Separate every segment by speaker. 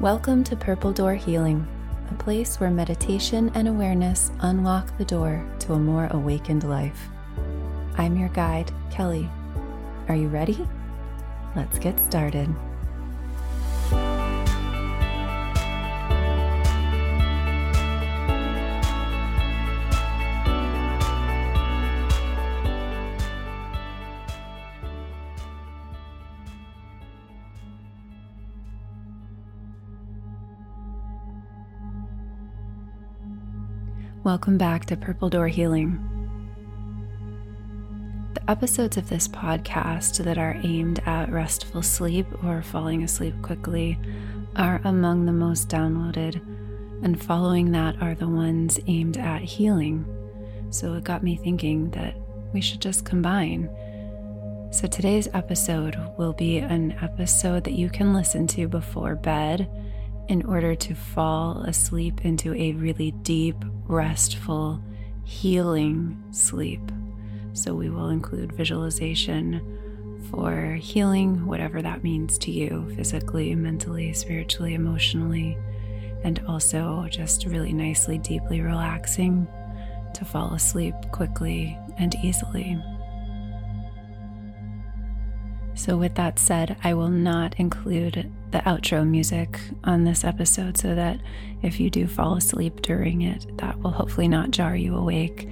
Speaker 1: Welcome to Purple Door Healing, a place where meditation and awareness unlock the door to a more awakened life. I'm your guide, Kelli. Are you ready? Let's get started. Welcome back to Purple Door Healing. The episodes of this podcast that are aimed at restful sleep or falling asleep quickly are among the most downloaded, and following that are the ones aimed at healing. So it got me thinking that we should just combine. So today's episode will be an episode that you can listen to before bed in order to fall asleep into a really deep, restful, healing sleep. So, we will include visualization for healing, whatever that means to you physically, mentally, spiritually, emotionally, and also just really nicely, deeply relaxing to fall asleep quickly and easily. So, with that said, I will not include the outro music on this episode so that if you do fall asleep during it, that will hopefully not jar you awake.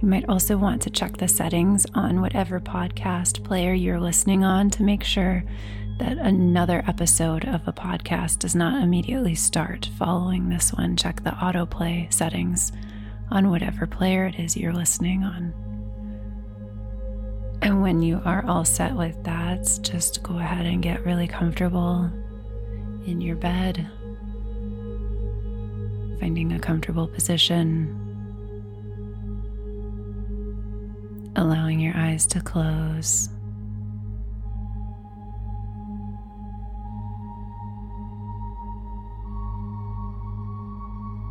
Speaker 1: You might also want to check the settings on whatever podcast player you're listening on to make sure that another episode of a podcast does not immediately start following this one. Check the autoplay settings on whatever player it is you're listening on. And when you are all set with that, just go ahead and get really comfortable in your bed, finding a comfortable position, allowing your eyes to close.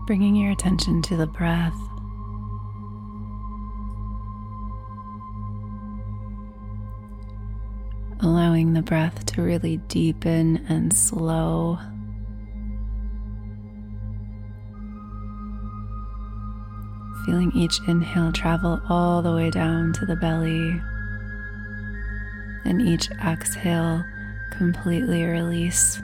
Speaker 1: Bringing your attention to the breath. Allowing the breath to really deepen and slow. Feeling each inhale travel all the way down to the belly, and each exhale completely release.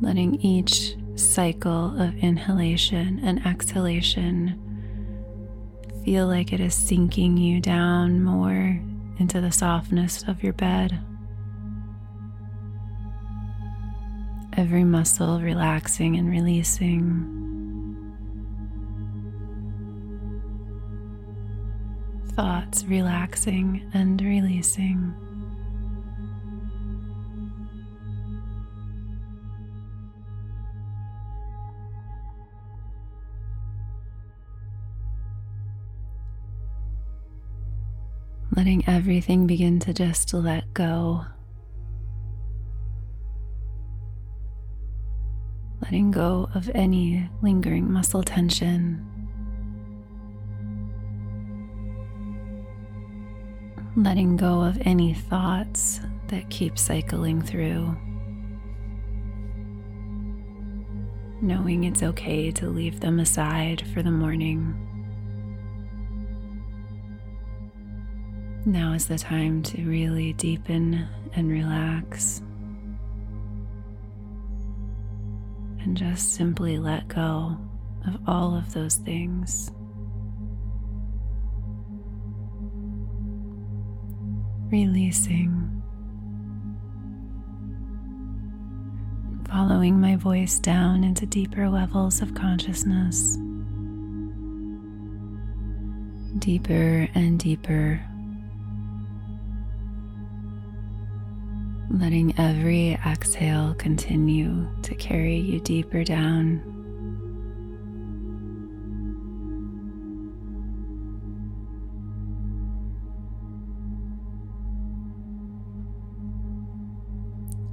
Speaker 1: Letting each cycle of inhalation and exhalation feel like it is sinking you down more into the softness of your bed. Every muscle relaxing and releasing. Thoughts relaxing and releasing. Letting everything begin to just let go. Letting go of any lingering muscle tension. Letting go of any thoughts that keep cycling through. Knowing it's okay to leave them aside for the morning. Now is the time to really deepen and relax. And just simply let go of all of those things. Releasing. Following my voice down into deeper levels of consciousness. Deeper and deeper letting every exhale continue to carry you deeper down.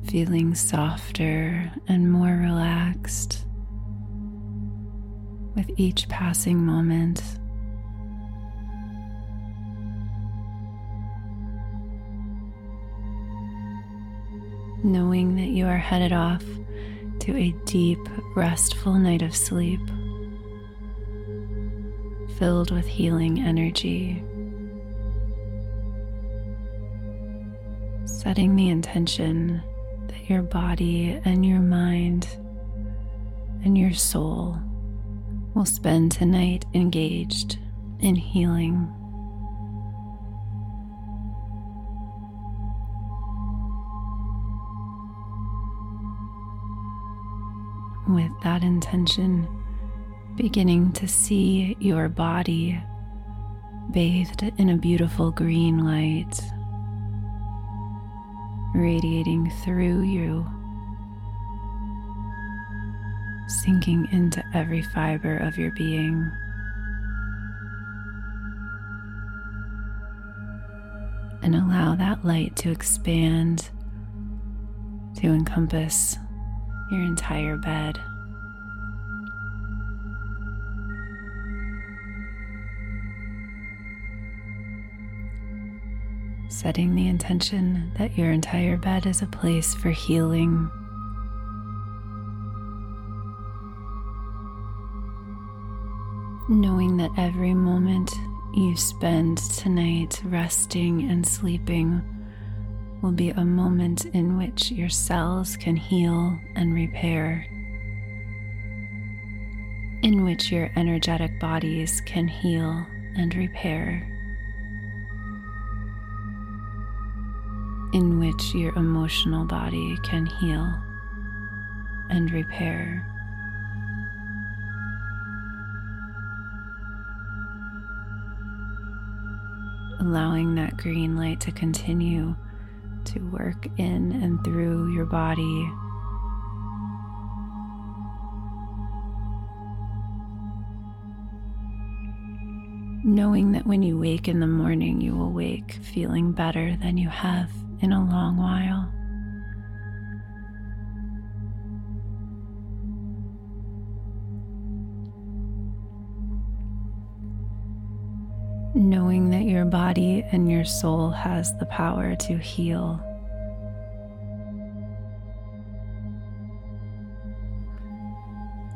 Speaker 1: Feeling softer and more relaxed with each passing moment. Knowing that you are headed off to a deep, restful night of sleep filled with healing energy. Setting the intention that your body and your mind and your soul will spend tonight engaged in healing. With that intention, beginning to see your body bathed in a beautiful green light, radiating through you, sinking into every fiber of your being. And allow that light to expand to encompass your entire bed. setting the intention that your entire bed is a place for healing. Knowing that every moment you spend tonight resting and sleeping will be a moment in which your cells can heal and repair, in which your energetic bodies can heal and repair. in which your emotional body can heal and repair. Allowing that green light to continue to work in and through your body. Knowing that when you wake in the morning, you will wake feeling better than you have in a long while. Knowing that your body and your soul has the power to heal.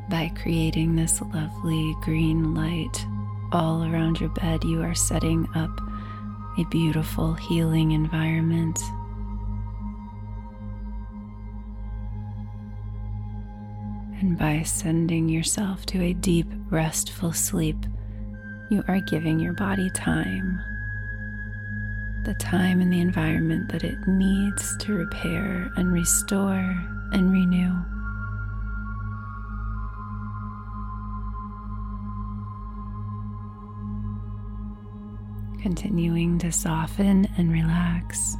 Speaker 1: By creating this lovely green light all around your bed, you are setting up a beautiful healing environment. And by sending yourself to a deep, restful sleep, you are giving your body time. The time and the environment that it needs to repair and restore and renew. continuing to soften and relax.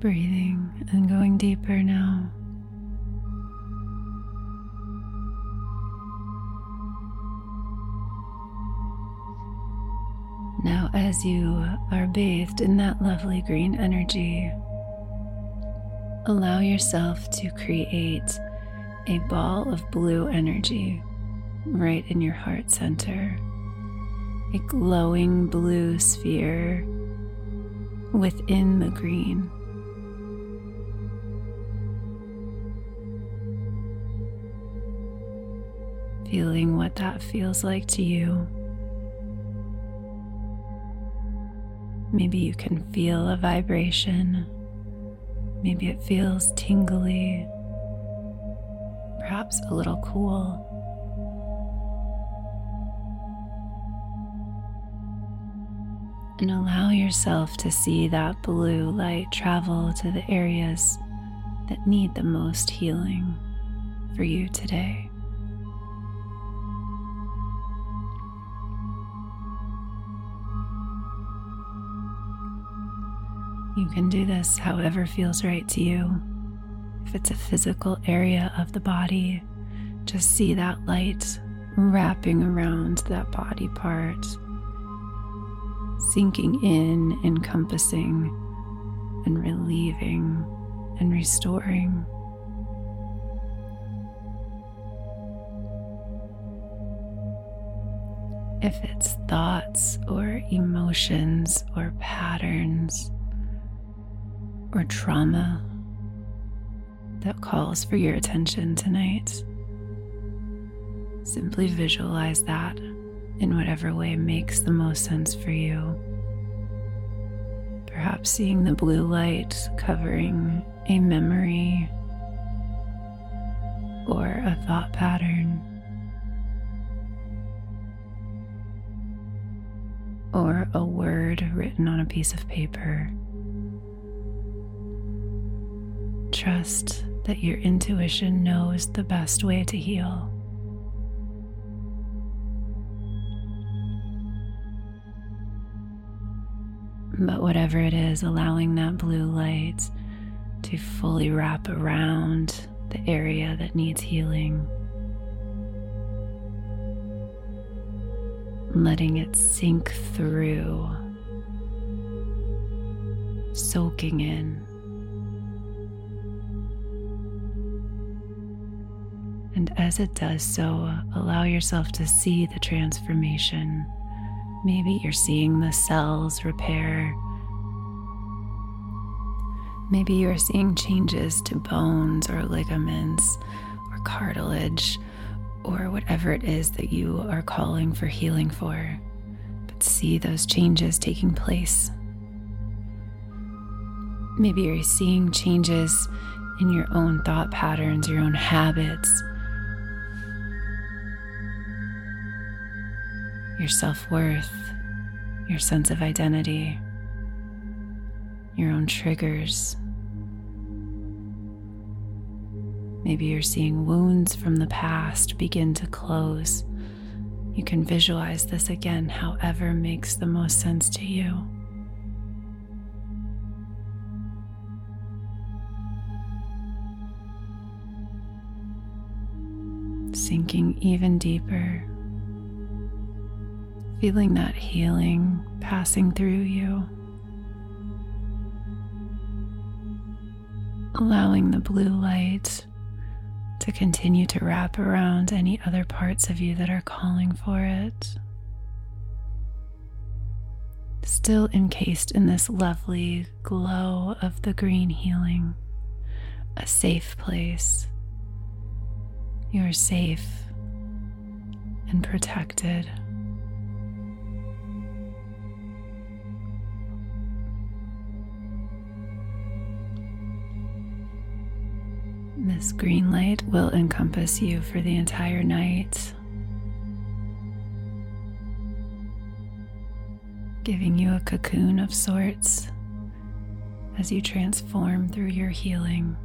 Speaker 1: Breathing and going deeper now. Now, as you are bathed in that lovely green energy, allow yourself to create a ball of blue energy right in your heart center, a glowing blue sphere within the green. Feeling what that feels like to you. Maybe you can feel a vibration. Maybe it feels tingly, perhaps a little cool. And allow yourself to see that blue light travel to the areas that need the most healing for you today. You can do this however feels right to you. If it's a physical area of the body, just see that light wrapping around that body part, sinking in, encompassing, and relieving and restoring. If it's thoughts or emotions or patterns, or trauma that calls for your attention tonight. Simply visualize that in whatever way makes the most sense for you. Perhaps seeing the blue light covering a memory or a thought pattern. Or a word written on a piece of paper. Trust that your intuition knows the best way to heal. But whatever it is, allowing that blue light to fully wrap around the area that needs healing. Letting it sink through, soaking in. And as it does so, allow yourself to see the transformation. Maybe you're seeing the cells repair. Maybe you're seeing changes to bones or ligaments or cartilage or whatever it is that you are calling for healing for. But see those changes taking place. Maybe you're seeing changes in your own thought patterns, your own habits your self worth, your sense of identity, your own triggers. Maybe you're seeing wounds from the past begin to close. You can visualize this again, however, makes the most sense to you. Sinking even deeper feeling that healing passing through you. Allowing the blue light to continue to wrap around any other parts of you that are calling for it. Still encased in this lovely glow of the green healing, a safe place. You are safe and protected. This green light will encompass you for the entire night, giving you a cocoon of sorts as you transform through your healing.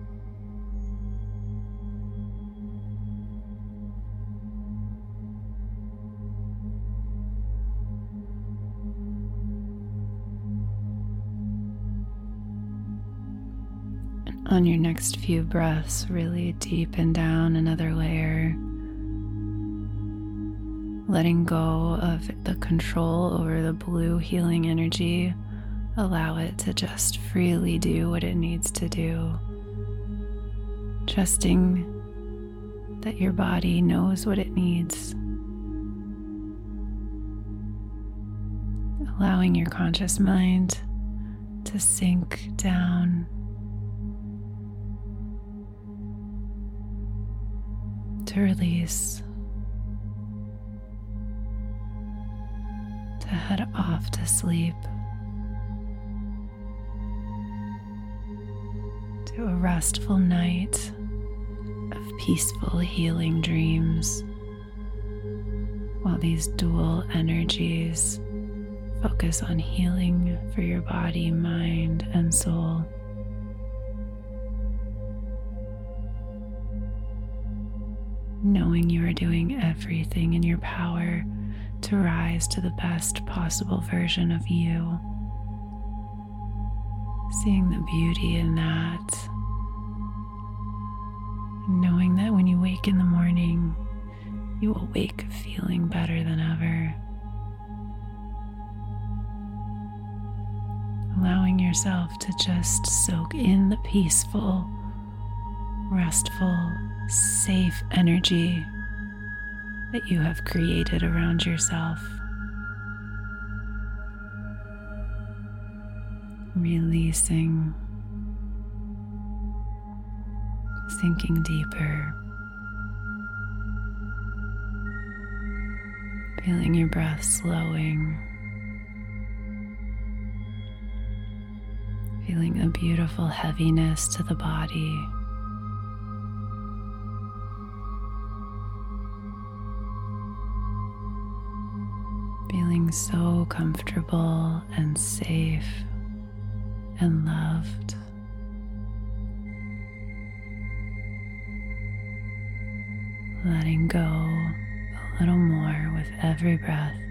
Speaker 1: On your next few breaths, really deepen down another layer, letting go of the control over the blue healing energy. Allow it to just freely do what it needs to do. Trusting that your body knows what it needs. Allowing your conscious mind to sink down to release, to head off to sleep, to a restful night of peaceful, healing dreams, while these dual energies focus on healing for your body, mind, and soul. Knowing you are doing everything in your power to rise to the best possible version of you. Seeing the beauty in that. Knowing that when you wake in the morning, you will wake feeling better than ever. Allowing yourself to just soak in the peaceful, restful, safe energy that you have created around yourself. Releasing, sinking deeper, feeling your breath slowing, feeling a beautiful heaviness to the body. Feeling so comfortable and safe and loved. Letting go a little more with every breath.